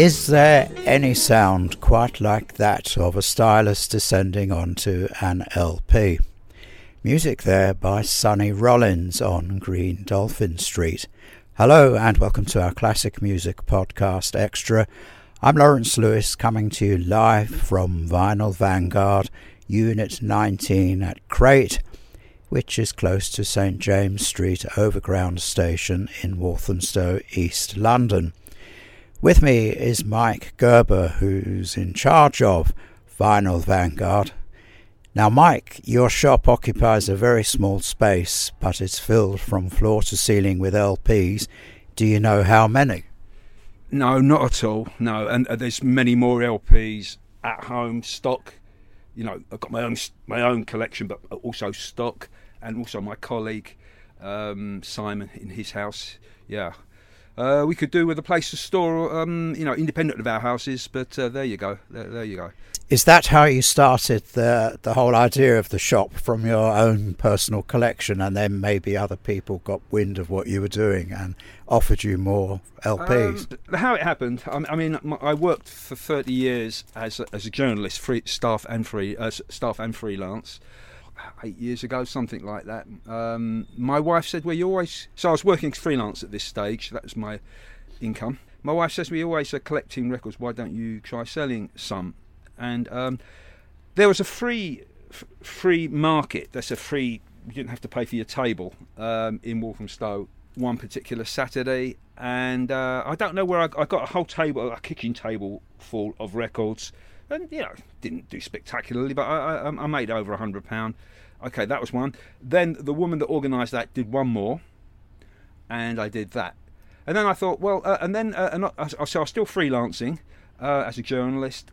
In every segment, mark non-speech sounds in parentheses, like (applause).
is there any sound quite like that of a stylus descending onto an LP? Music there by Sonny Rollins on Green Dolphin Street. Hello and welcome to our classic music podcast extra. I'm Lawrence Lewis coming to you live from Vinyl Vanguard, Unit 19 at Crate, which is close to St James Street Overground Station in Walthamstow, East London. With me is Mike Gerber, who's in charge of Vinyl Vanguard. Now, Mike, your shop occupies a very small space, but it's filled from floor to ceiling with LPs. Do you know how many? No, not at all. No, and uh, there's many more LPs at home, stock. You know, I've got my own my own collection, but also stock, and also my colleague um, Simon in his house. Yeah, uh, we could do with a place to store, um, you know, independent of our houses. But uh, there you go. There, there, you go. Is that how you started the the whole idea of the shop from your own personal collection, and then maybe other people got wind of what you were doing and offered you more LPs? Um, how it happened? I, mean, I worked for thirty years as a, as a journalist, free staff and free uh, staff and freelance eight years ago, something like that. Um, my wife said, "Well, you always." So I was working freelance at this stage. That was my income. My wife says, "We always are collecting records. Why don't you try selling some?" And um, there was a free f- free market. That's a free. You didn't have to pay for your table um, in Walthamstow one particular Saturday, and uh, I don't know where I, I got a whole table, a kitchen table full of records and you know didn't do spectacularly, but I, I, I made over a hundred pound. Okay, that was one. Then the woman that organised that did one more, and I did that. And then I thought, well, uh, and then uh, and I, so I was still freelancing uh, as a journalist.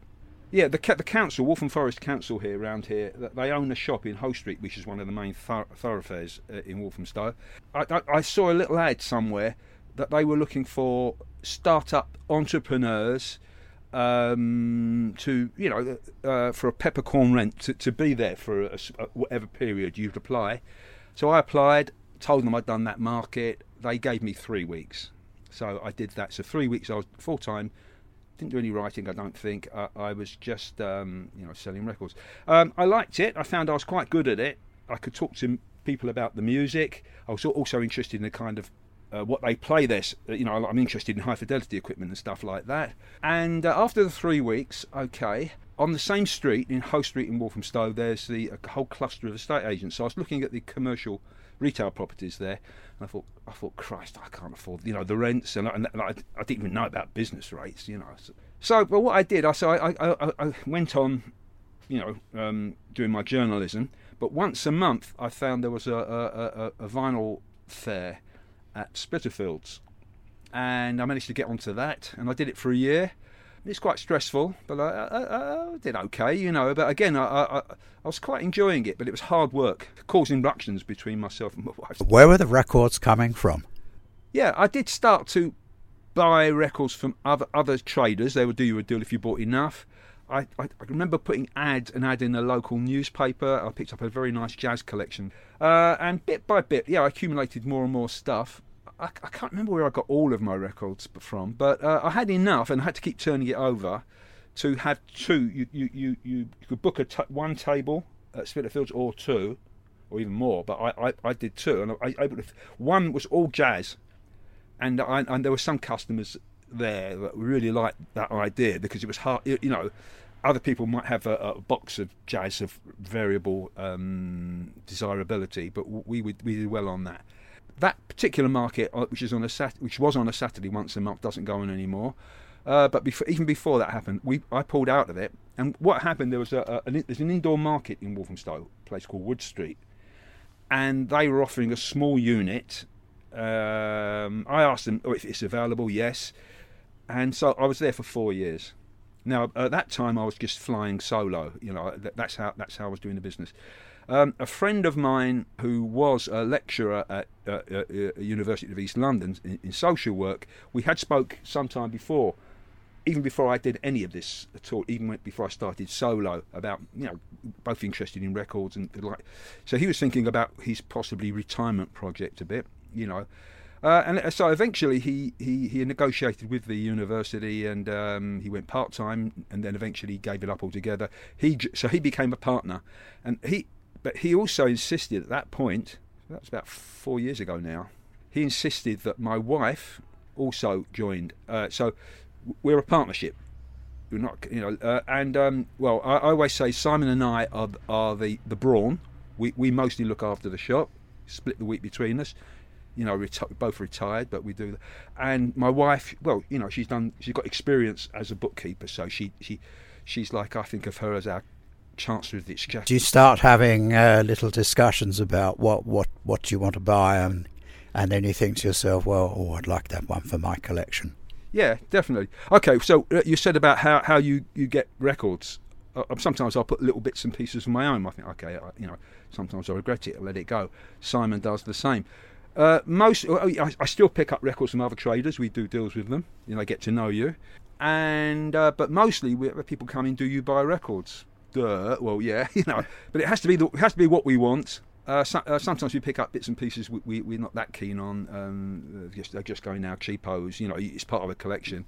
Yeah, the the council, Waltham Forest Council here around here, they own a shop in Hoe Street, which is one of the main thoroughfares uh, in Walthamstow. I, I, I saw a little ad somewhere that they were looking for start-up entrepreneurs um, to you know uh, for a peppercorn rent to, to be there for a, a, whatever period you'd apply. So I applied, told them I'd done that market. They gave me three weeks, so I did that. So three weeks I was full time. Didn't do any writing, I don't think. I, I was just um, you know selling records. Um, I liked it. I found I was quite good at it. I could talk to people about the music. I was also interested in the kind of uh, what they play this. Uh, you know, I'm interested in high fidelity equipment and stuff like that. And uh, after the three weeks, okay, on the same street in Hoe Street in Walthamstow, there's the whole cluster of estate agents. So I was looking at the commercial retail properties there, and I thought, I thought, Christ, I can't afford, you know, the rents, and, I, and I, I, didn't even know about business rates, you know. So, so but what I did, I so I, I, I went on, you know, um, doing my journalism. But once a month, I found there was a, a, a, a vinyl fair at Spitalfields. And I managed to get onto that, and I did it for a year. It's quite stressful, but I, I, I did okay, you know. But again, I, I, I was quite enjoying it, but it was hard work, causing ructions between myself and my (laughs) wife. Where were the records coming from? Yeah, I did start to buy records from other other traders. They would do you a deal if you bought enough. I, I, I, remember putting ad an ad in a local newspaper. I picked up a very nice jazz collection, uh, and bit by bit, yeah, I accumulated more and more stuff. I, I, can't remember where I got all of my records from, but uh, I had enough and I had to keep turning it over to have two. You you you, you could book a t- one table at Spitalfields or two, or even more. But I, I, I did two, and I, able to. One was all jazz, and I, and there were some customers there that really liked that idea because it was hard. You know, other people might have a, a box of jazz of variable um, desirability, but we we did well on that that particular market, uh, which is on a sat- which was on a Saturday once a month, doesn't go on anymore. Uh, but before, even before that happened, we I pulled out of it. And what happened? There was a, a an, there's an indoor market in Walthamstow, a place called Wood Street, and they were offering a small unit. Um, I asked them oh, if it's available. Yes, and so I was there for four years. Now at that time I was just flying solo. You know that's how that's how I was doing the business. Um, a friend of mine who was a lecturer at uh, uh, uh, University of East London in, in, social work, we had spoke sometime before, even before I did any of this at all, even before I started solo, about you know both interested in records and like. So he was thinking about his possibly retirement project a bit, you know. Uh, and uh, so eventually he, he, he negotiated with the university and um, he went part time and then eventually gave it up altogether. He so he became a partner, and he but he also insisted at that point, that's about four years ago now, he insisted that my wife also joined. Uh, so we're a partnership. We're not, you know, uh, and um, well, I, I, always say Simon and I are, are the, the brawn. We, we mostly look after the shop, split the week between us. You know, reti- both retired, but we do. And my wife, well, you know, she's done. She's got experience as a bookkeeper, so she she she's like I think of her as our Chancellor of the Exchequer. Do you start having uh, little discussions about what, what, what you want to buy, and and then you think to yourself, well, oh, I'd like that one for my collection. Yeah, definitely. Okay, so uh, you said about how, how you, you get records. Uh, um, sometimes I'll put little bits and pieces of my own. I think, okay, I, you know, sometimes I regret it. I let it go. Simon does the same. Uh, most, oh, oh, I, I, still pick up records from other traders. We do deals with them. You know, get to know you, and uh, but mostly we, people come in. Do you buy records? Duh. Well, yeah, (laughs) you know, but it has to be the, it has to be what we want. Uh, uh, sometimes we pick up bits and pieces we, we, are not that keen on. Um, just, they're just going now cheapos. You know, it's part of a collection.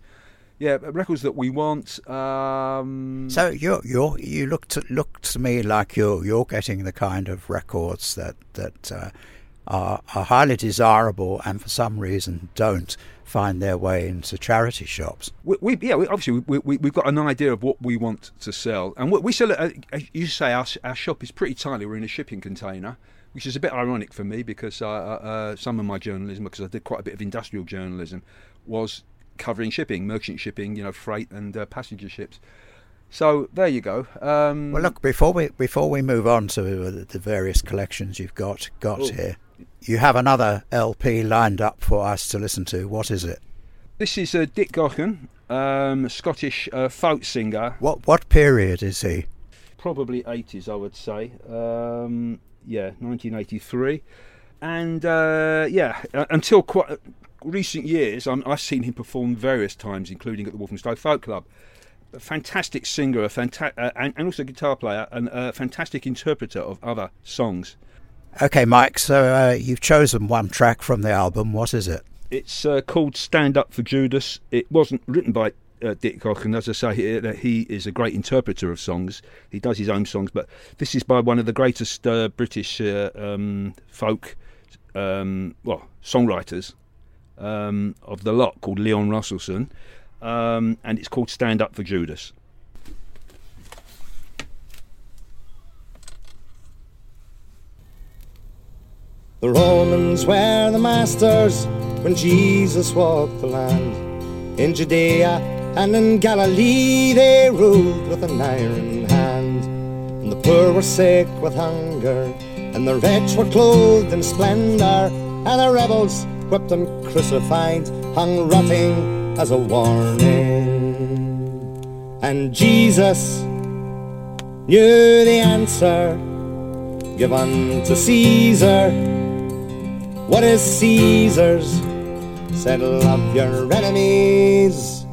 Yeah, records that we want. Um, so you you you look to look to me like you're you're getting the kind of records that that uh, are, are highly desirable and for some reason don't find their way into charity shops. We, we yeah, we, obviously we, we, have got an idea of what we want to sell, and we, we sell. Uh, you say our, our shop is pretty tiny. We're in a shipping container, which is a bit ironic for me because uh, uh, uh, some of my journalism, because I did quite a bit of industrial journalism, was covering shipping, merchant shipping, you know, freight and uh, passenger ships. So there you go. Um, well, look before we before we move on to the various collections you've got got Ooh. here you have another LP lined up for us to listen to. What is it? This is uh, Dick Gaughan, um, Scottish uh, folk singer. What what period is he? Probably 80s, I would say. Um, yeah, 1983. And uh, yeah, until quite recent years, i have seen him perform various times, including at the Walthamstow Folk Club. A fantastic singer, a fanta- uh, and, and also guitar player, and a fantastic interpreter of other songs. Okay, Mike, so uh, you've chosen one track from the album. What is it? It's uh, called Stand Up for Judas. It wasn't written by uh, Dick Gaughan. As I say, he, uh, he is a great interpreter of songs. He does his own songs, but this is by one of the greatest uh, British uh, um, folk, um, well, songwriters um, of the lot called Leon Rosselson, um, and it's called Stand Up for Judas. The Romans were the masters when Jesus walked the land. In Judea and in Galilee they ruled with an iron hand. And the poor were sick with hunger, and the rich were clothed in splendour, and the rebels, whipped and crucified, hung rotting as a warning. And Jesus knew the answer, given to Caesar what is Caesar's? Said, Love your enemies.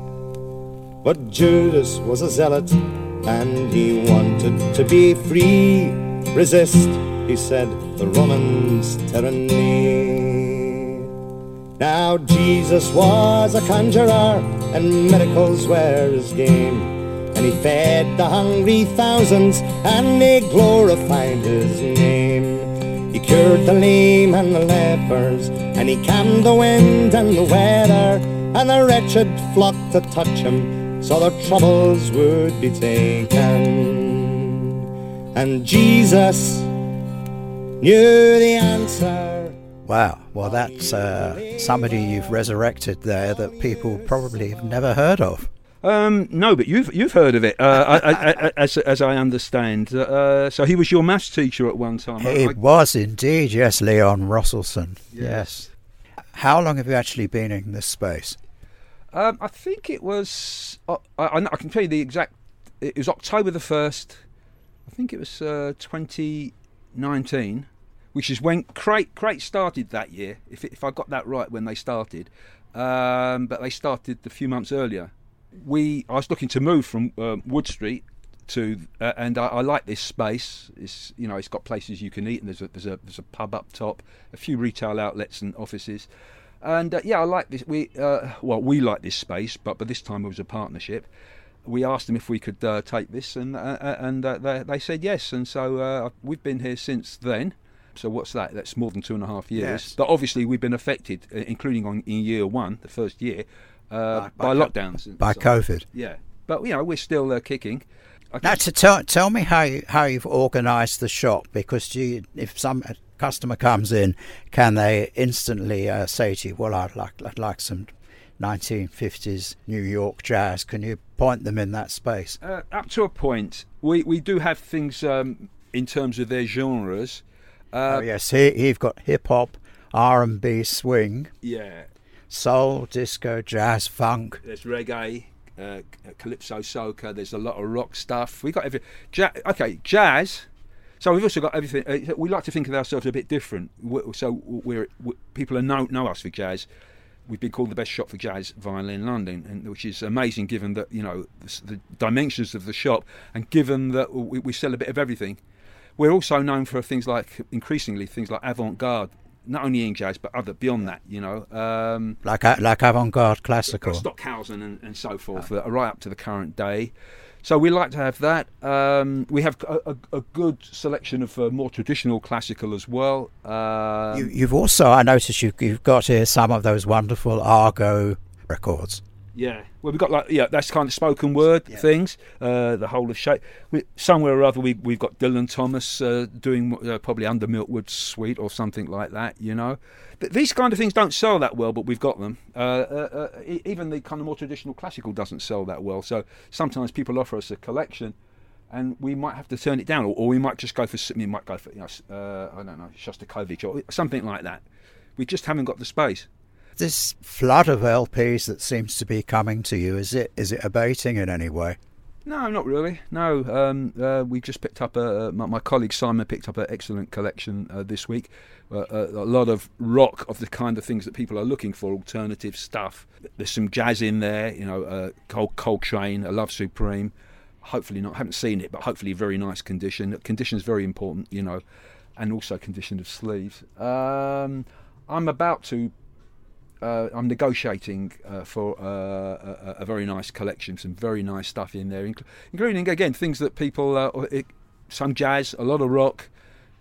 But Judas was a zealot and he wanted to be free. Resist, he said, the Romans' tyranny. Now Jesus was a conjurer and miracles were his game. And he fed the hungry thousands and they glorified his name. He cured the lame and the lepers, and he calmed the wind and the weather, and the wretched flocked to touch him, so their troubles would be taken. And Jesus knew the answer. Wow, well, that's uh, somebody you've resurrected there that people probably have never heard of. Um, no, but you've you've heard of it, uh, I, I, I, as as I understand. Uh, so he was your maths teacher at one time. He I- was indeed, yes, Leon Rosselson. Yes. Yes. How long have you actually been in this space? Um, I think it was. Uh, I, I, I can tell you the exact. It was October the first. I think it was uh, 2019, which is when Crate Crate started that year. If if I got that right when they started, um, but they started a few months earlier. We I was looking to move from um, Wood Street to, uh, and I, I like this space. It's you know it's got places you can eat, and there's a there's a there's a pub up top, a few retail outlets and offices. And uh, yeah, I like this. We uh, well, we like this space, but but this time it was a partnership. We asked them if we could uh, take this, and uh, uh, and they, they said yes. And so we've been here since then. So what's that? That's more than two and a half years. Yes. But obviously we've been affected, uh, including on in year one, the first year, uh, By- by, by lockdowns. and By so. COVID. Yeah, but you know we're still uh, kicking. Now, to tell, tell me how you, how you've organised the shop because you, if some customer comes in, can they instantly uh, say to you, "Well, I'd like I'd like some 1950s New York jazz." Can you point them in that space? Uh, up to a point, we, we do have things um, in terms of their genres. Uh, oh yes, he, you've got hip hop, R and B, swing, yeah, soul, disco, jazz, funk. there's reggae, uh, calypso, soca. There's a lot of rock stuff. We got every ja- okay jazz. So we've also got everything. Uh, we like to think of ourselves a bit different. we so we're, we people are know know us for jazz. We've been called the best shop for jazz violin in London, and, which is amazing given that you know the, the dimensions of the shop, and given that we, we sell a bit of everything. We're also known for things like increasingly things like avant-garde, not only in jazz but other beyond that. You know, um, Like like avant-garde classical. Stockhausen and, and so forth, uh, right up to the current day. So we like to have that. Um, we have a, a, a good selection of uh, more traditional classical as well. Um, You, you've also, I noticed you, you've got here some of those wonderful Argo records. Yeah, well, we've got like yeah, that's kind of spoken word Yeah. things. Uh, the whole of shape. We, somewhere or other, we we've got Dylan Thomas uh, doing uh, probably under Milk Wood Suite or something like that. You know, but these kind of things don't sell that well, but we've got them. Uh, uh, uh, even the kind of more traditional classical doesn't sell that well. So sometimes people offer us a collection. And we might have to turn it down, or, or we might just go for we might go for you know, uh, I don't know Shostakovich or something like that. We just haven't got the space. This flood of LPs that seems to be coming to you, is it is it abating in any way? No, not really. No, um, uh, we just picked up a, my, my colleague Simon picked up an excellent collection uh, this week. Uh, a, a lot of rock of the kind of things that people are looking for, alternative stuff. There's some jazz in there, you know, uh, Col- Coltrane, A Love Supreme. Hopefully not, haven't seen it, but hopefully very nice condition. Condition is very important, you know, and also condition of sleeves. Um, I'm about to uh, I'm negotiating uh, for uh, a, a very nice collection, some very nice stuff in there, including again things that people, uh, it, some jazz, a lot of rock,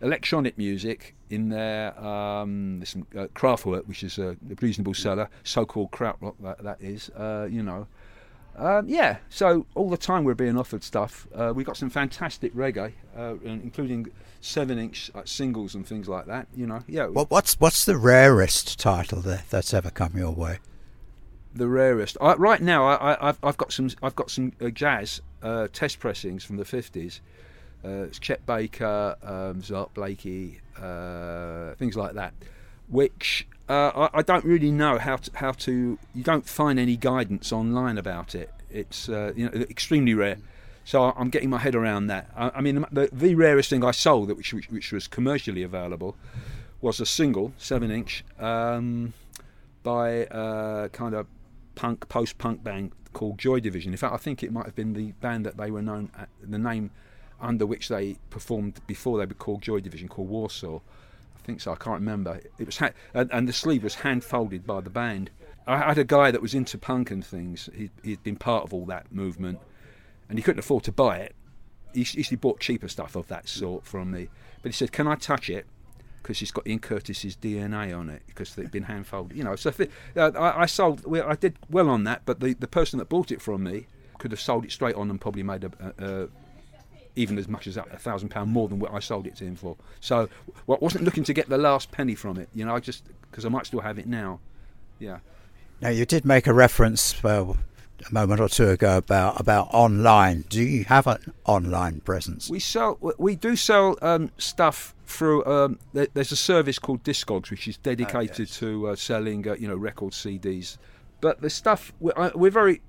electronic music in there. Um, there's some uh, which is a, a reasonable seller, so-called krautrock that that is. Uh, you know, um, yeah. So all the time we're being offered stuff. Uh, we got some fantastic reggae, uh, including seven-inch uh, singles and things like that. You know, yeah. What, what's what's the rarest title that, that's ever come your way? the rarest. I, right now, I, I, I've, I've got some. I've got some uh, jazz uh, test pressings from the fifties. Uh, it's Chet Baker, um, Art Blakey, uh, things like that. Which uh, I, I don't really know how to, how to. You don't find any guidance online about it. It's uh, you know extremely rare. So I'm getting my head around that. I, I mean, the, the rarest thing I sold, which, which which was commercially available, was a single seven inch um, by uh, kind of punk post punk band called Joy Division. In fact, I think it might have been the band that they were known at the name under which they performed before they were called Joy Division, called Warsaw. Think so. I can't remember. It was ha- and, and the sleeve was hand folded by the band. I had a guy that was into punk and things. He, he'd been part of all that movement, and he couldn't afford to buy it. He usually bought cheaper stuff of that sort from me. But he said, "Can I touch it?" Because it's got Ian Curtis's DNA on it, because they've been hand folded. You know, so it, uh, I, I sold. Well, I did well on that, but the, the person that bought it from me could have sold it straight on and probably made a, a even as much as a thousand pound more than what I sold it to him for. So, well, I wasn't looking to get the last penny from it. You know, I just because I might still have it now. Yeah. Now you did make a reference uh, a moment or two ago about about online. Do you have an online presence? We sell. We do sell um, stuff through. Um, there's a service called Discogs, which is dedicated oh, yes. to uh, selling, uh, you know, record CDs. But the stuff we're, we're, very,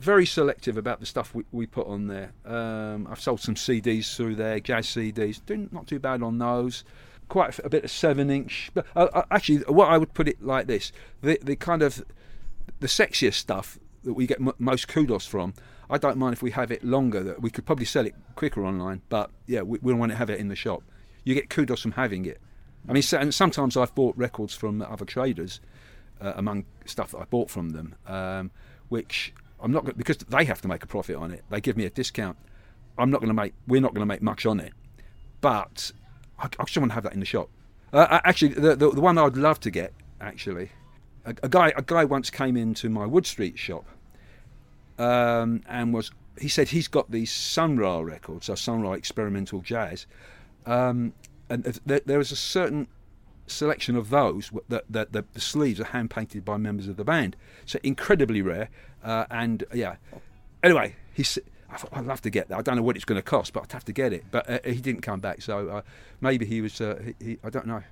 very selective about the stuff we, we put on there. Um, I've sold some CDs through there, jazz CDs. Doing not too bad on those quite a bit of seven inch. But uh, uh, actually, what I would put it like this: the the kind of the sexiest stuff that we get m- most kudos from. I don't mind if we have it longer. That we could probably sell it quicker online, but yeah, we, we want to have it in the shop. You get kudos from having it. I mean, and sometimes I've bought records from other traders uh, among stuff that I bought from them, um, which I'm not because they have to make a profit on it. They give me a discount. I'm not going to make. We're not going to make much on it, but I, I just want to have that in the shop. Uh, actually, the, the, the one I'd love to get actually a, a, guy a guy once came into my Wood Street shop um, and was he said he's got these Sun Ra records, so Sun Ra experimental jazz, um, and there, there is a certain selection of those that, that, the sleeves are hand painted by members of the band, so incredibly rare. Uh, and yeah, anyway, he said. I'd love to get that. I don't know what it's going to cost, but I'd have to get it. But uh, he didn't come back, so uh, maybe he was. Uh, he, he, I don't know.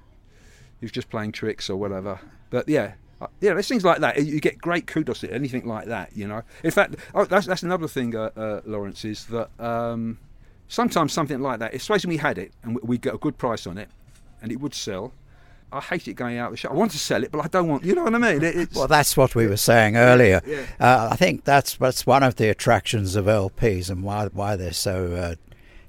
He was just playing tricks or whatever. But yeah, uh, yeah, there's things like that. You get great kudos at anything like that, you know. In fact, oh, that's that's another thing, uh, uh, Lawrence, is that um, sometimes something like that. Supposing we had it and we get a good price on it, and it would sell. I hate it going out of the shop. I want to sell it, but I don't want. You know what I mean? It, well, that's what we were saying earlier. Yeah. Uh, I think that's that's one of the attractions of LPs and why why they're so uh,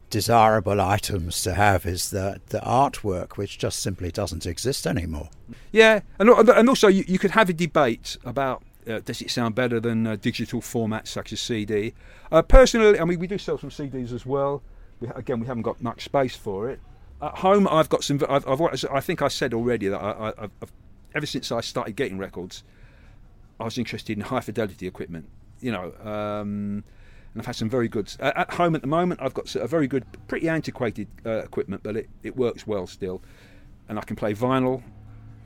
desirable items to have is the the artwork, which just simply doesn't exist anymore. Yeah, and and also you, you could have a debate about uh, does it sound better than uh, digital formats such as CD. Uh, personally, I mean we do sell some CDs as well. We, again, we haven't got much space for it. At home, I've got some. I've, I've I think I said already that I, I, ever since I started getting records, I was interested in high fidelity equipment. You know. Um, and I've had some very good. Uh, at home at the moment, I've got a very good, pretty antiquated uh, equipment, but it, it works well still, and I can play vinyl,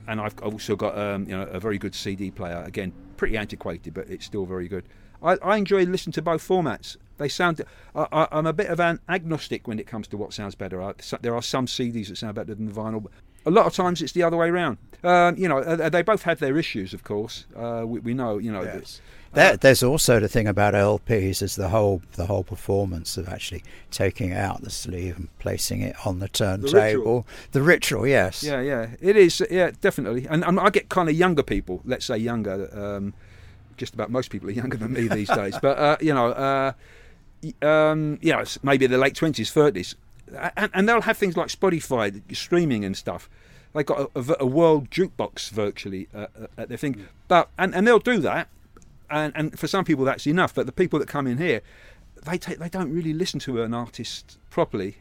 and I've also got um, you know a very good CD player. Again, pretty antiquated, but it's still very good. I, I enjoy listening to both formats. They sound. I, am a bit of an agnostic when it comes to what sounds better. I, there are some CDs that sound better than the vinyl. A lot of times it's the other way around. Um, you know, uh, they both have their issues, of course. Uh, we, we, know, you know. Yes. There, there's also the thing about LPs is the whole the whole performance of actually taking out the sleeve and placing it on the turntable. The ritual, the ritual yes. Yeah, yeah, it is. Yeah, definitely. And, and I get kind of younger people. Let's say younger. Um, just about most people are younger than me these days. (laughs) But uh, you know, uh, um, you know, maybe the late twenties, thirties, and, and, they'll have things like Spotify streaming and stuff. They've got a, a, a world jukebox virtually uh, uh at their thing, but and, and they'll do that and, and for some people that's enough. But the people that come in here, they take they don't really listen to an artist properly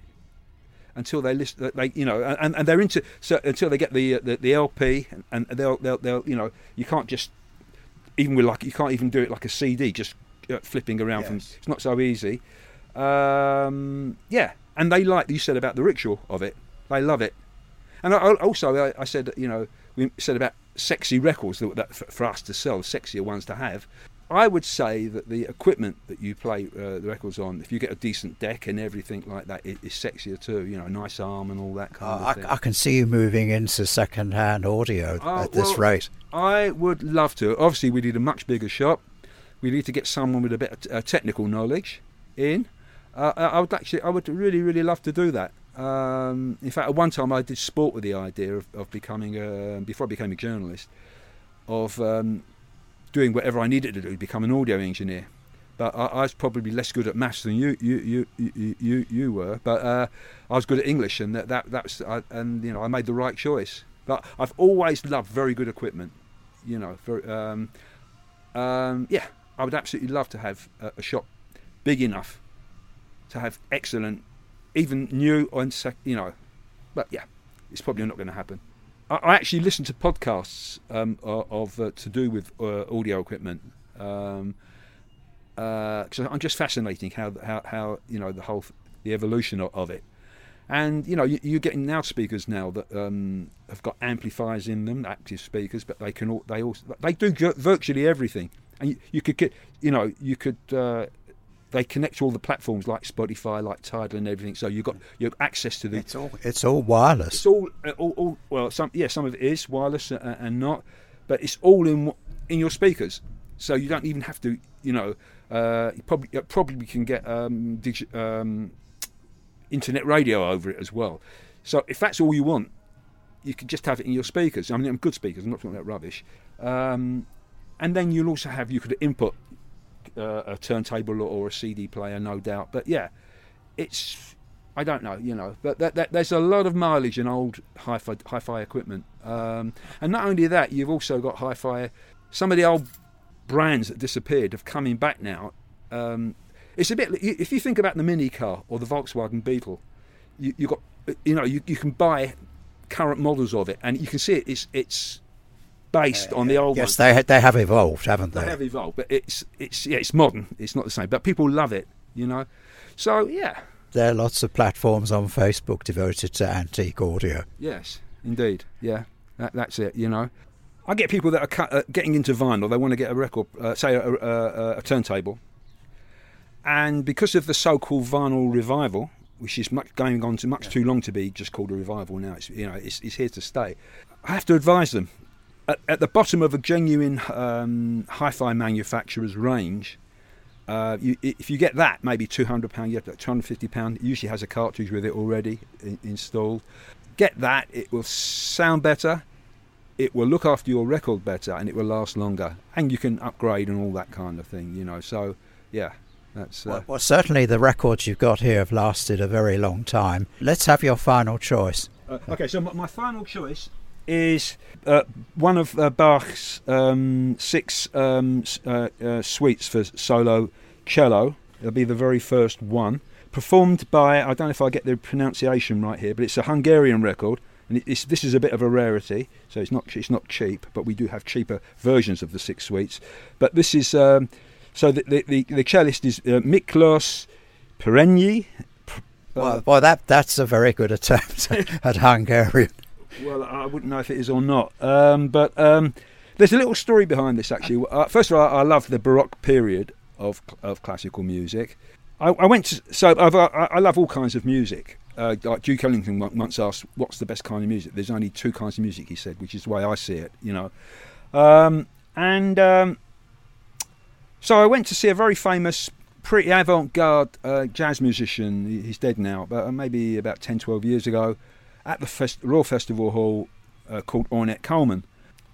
until they listen. They you know, and, and they're into so until they get the the, the LP, and, they'll, they'll they'll you know you can't just even with like you can't even do it like a CD, just uh, flipping around yes. from. It's not so easy. Um, yeah, and they like you said about the ritual of it. They love it, and I, also I, I said you know we said about sexy records that, that for us to sell, sexier ones to have. I would say that the equipment that you play uh, the records on, if you get a decent deck and everything like that, it is sexier too. You know, nice arm and all that kind uh, of thing. I, I, can see you moving into second-hand audio uh, at this rate. I would love to. Obviously, we need a much bigger shop. We need to get someone with a bit of uh, technical knowledge in. Uh, I would actually, I would really, really love to do that. Um, in fact, at one time I did sport with the idea of, of becoming, a, before I became a journalist, of um, doing whatever I needed to do become an audio engineer. But I, I was probably less good at maths than you you you you, you, you were. But uh, I was good at English, and that that that's I, and you know I made the right choice. But I've always loved very good equipment. You know, um, um, yeah, I would absolutely love to have a, a shop big enough to have excellent even new on sec, you know, but yeah, it's probably not going to happen. I, I, actually listen to podcasts um, of, uh, to do with uh, audio equipment. Um, uh, I'm just fascinating how, how how you know the whole the evolution of, of it, and you know you, you're getting loudspeakers now that um, have got amplifiers in them, active speakers, but they can all, they also they do virtually everything, and you, you could get, you know, you could. Uh, they connect to all the platforms like Spotify, like Tidal, and everything. So you've got you have access to the. It's all it's all wireless. It's all, uh, all, all well, some yeah, some of it is wireless and, and not, but it's all in in your speakers. So you don't even have to, you know, uh, you probably you probably can get um, digi- um, internet radio over it as well. So if that's all you want, you can just have it in your speakers. I mean, I'm good speakers. I'm not talking about rubbish. Um, and then you'll also have you could input uh, a turntable or a CD player, no doubt. But yeah, it's I don't know, you know, but that, that, there's a lot of mileage in old hi-fi equipment, um, and not only that, you've also got hi-fi. Some of the old brands that disappeared have coming back now. Um, it's a bit if you think about the Mini car or the Volkswagen Beetle, you you got you know you, you can buy current models of it, and you can see it, it's it's based uh, on the old ones. yes, they they have evolved, haven't they? They have evolved, but it's it's yeah, it's modern. It's not the same, but people love it, you know. So yeah, there are lots of platforms on Facebook devoted to antique audio. Yes, indeed. Yeah, that, that's it. You know, I get people that are cut, uh, getting into vinyl. They want to get a record, uh, say a, a, a, turntable, and because of the so-called vinyl revival, which is much going on to much yeah. too long to be just called a revival now. It's you know it's, it's here to stay. I have to advise them at, at the bottom of a genuine um, hi-fi manufacturer's range. Uh, you, if you get that, maybe two hundred pound, you have two hundred fifty pound. Usually has a cartridge with it already in, installed. Get that; it will sound better, it will look after your record better, and it will last longer. And you can upgrade and all that kind of thing, you know. So, yeah, that's. Uh, well, well, certainly the records you've got here have lasted a very long time. Let's have your final choice. Uh, okay, so my, my final choice is uh, one of uh, Bach's um, six um, uh, uh, suites for solo cello. It'll be the very first one, performed by I don't know if I get the pronunciation right here, but it's a Hungarian record, and this is a bit of a rarity. So it's not it's not cheap, but we do have cheaper versions of the six suites. But this is um, so the, the the, the cellist is uh, Miklos Perenyi. Well, well, that that's a very good attempt (laughs) at Hungarian. Well, I wouldn't know if it is or not. Um, but um, there's a little story behind this, actually. Uh, first of all, I love the Baroque period of, of classical music. I, I went to, so I've, I, I love all kinds of music. Uh, like Duke Ellington once asked, "What's the best kind of music?" There's only two kinds of music, he said, which is the way I see it. You know, um, and um, so I went to see a very famous, pretty avant-garde uh, jazz musician. He's dead now, but maybe about 10, 12 years ago at the Fest- Royal Festival Hall uh, called Ornette Coleman.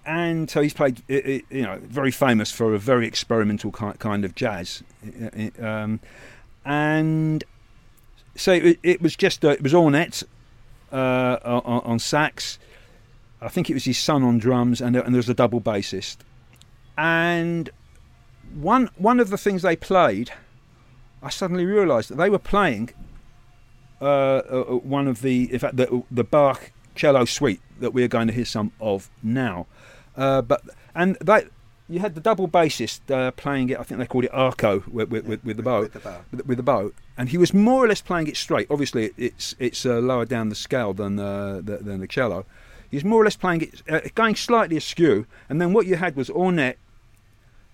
And so he's played, you know, very famous for a very experimental kind of jazz. Um, and so it, was just, uh, it was Ornette uh, on, on, sax. I think it was his son on drums, and, and there was a double bassist. And one one of the things they played, I suddenly realised that they were playing uh, uh, uh, one of the, in fact, the, the Bach cello suite that we're going to hear some of now. Uh, but and that you had the double bassist uh, playing it. I think they called it arco with, with, yeah, with, with the bow, with the bow, with, the bow, and he was more or less playing it straight. Obviously, it's it's uh, lower down the scale than uh, the, than the cello. He's more or less playing it, uh, going slightly askew, and then what you had was Ornette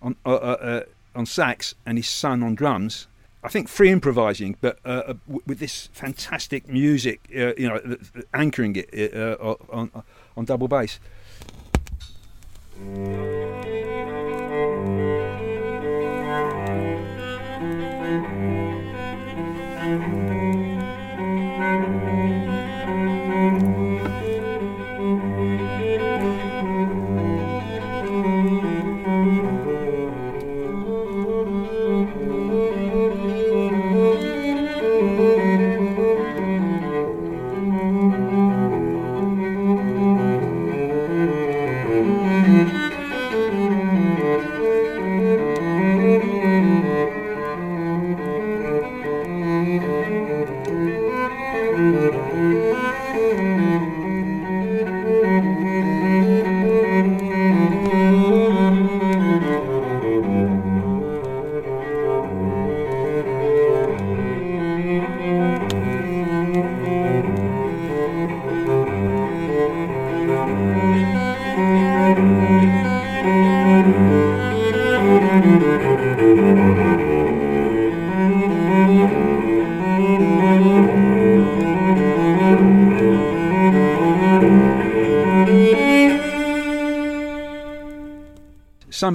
on on sax and his son on drums, I think free improvising, but uh, uh with this fantastic music, uh, you know, anchoring it uh, on, on double bass.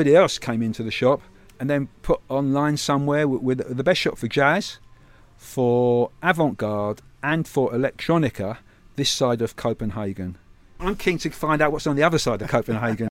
Somebody else came into the shop and then put online somewhere with, with the best shop for jazz, for avant-garde, and for electronica this side of Copenhagen. I'm keen to find out what's on the other side of Copenhagen.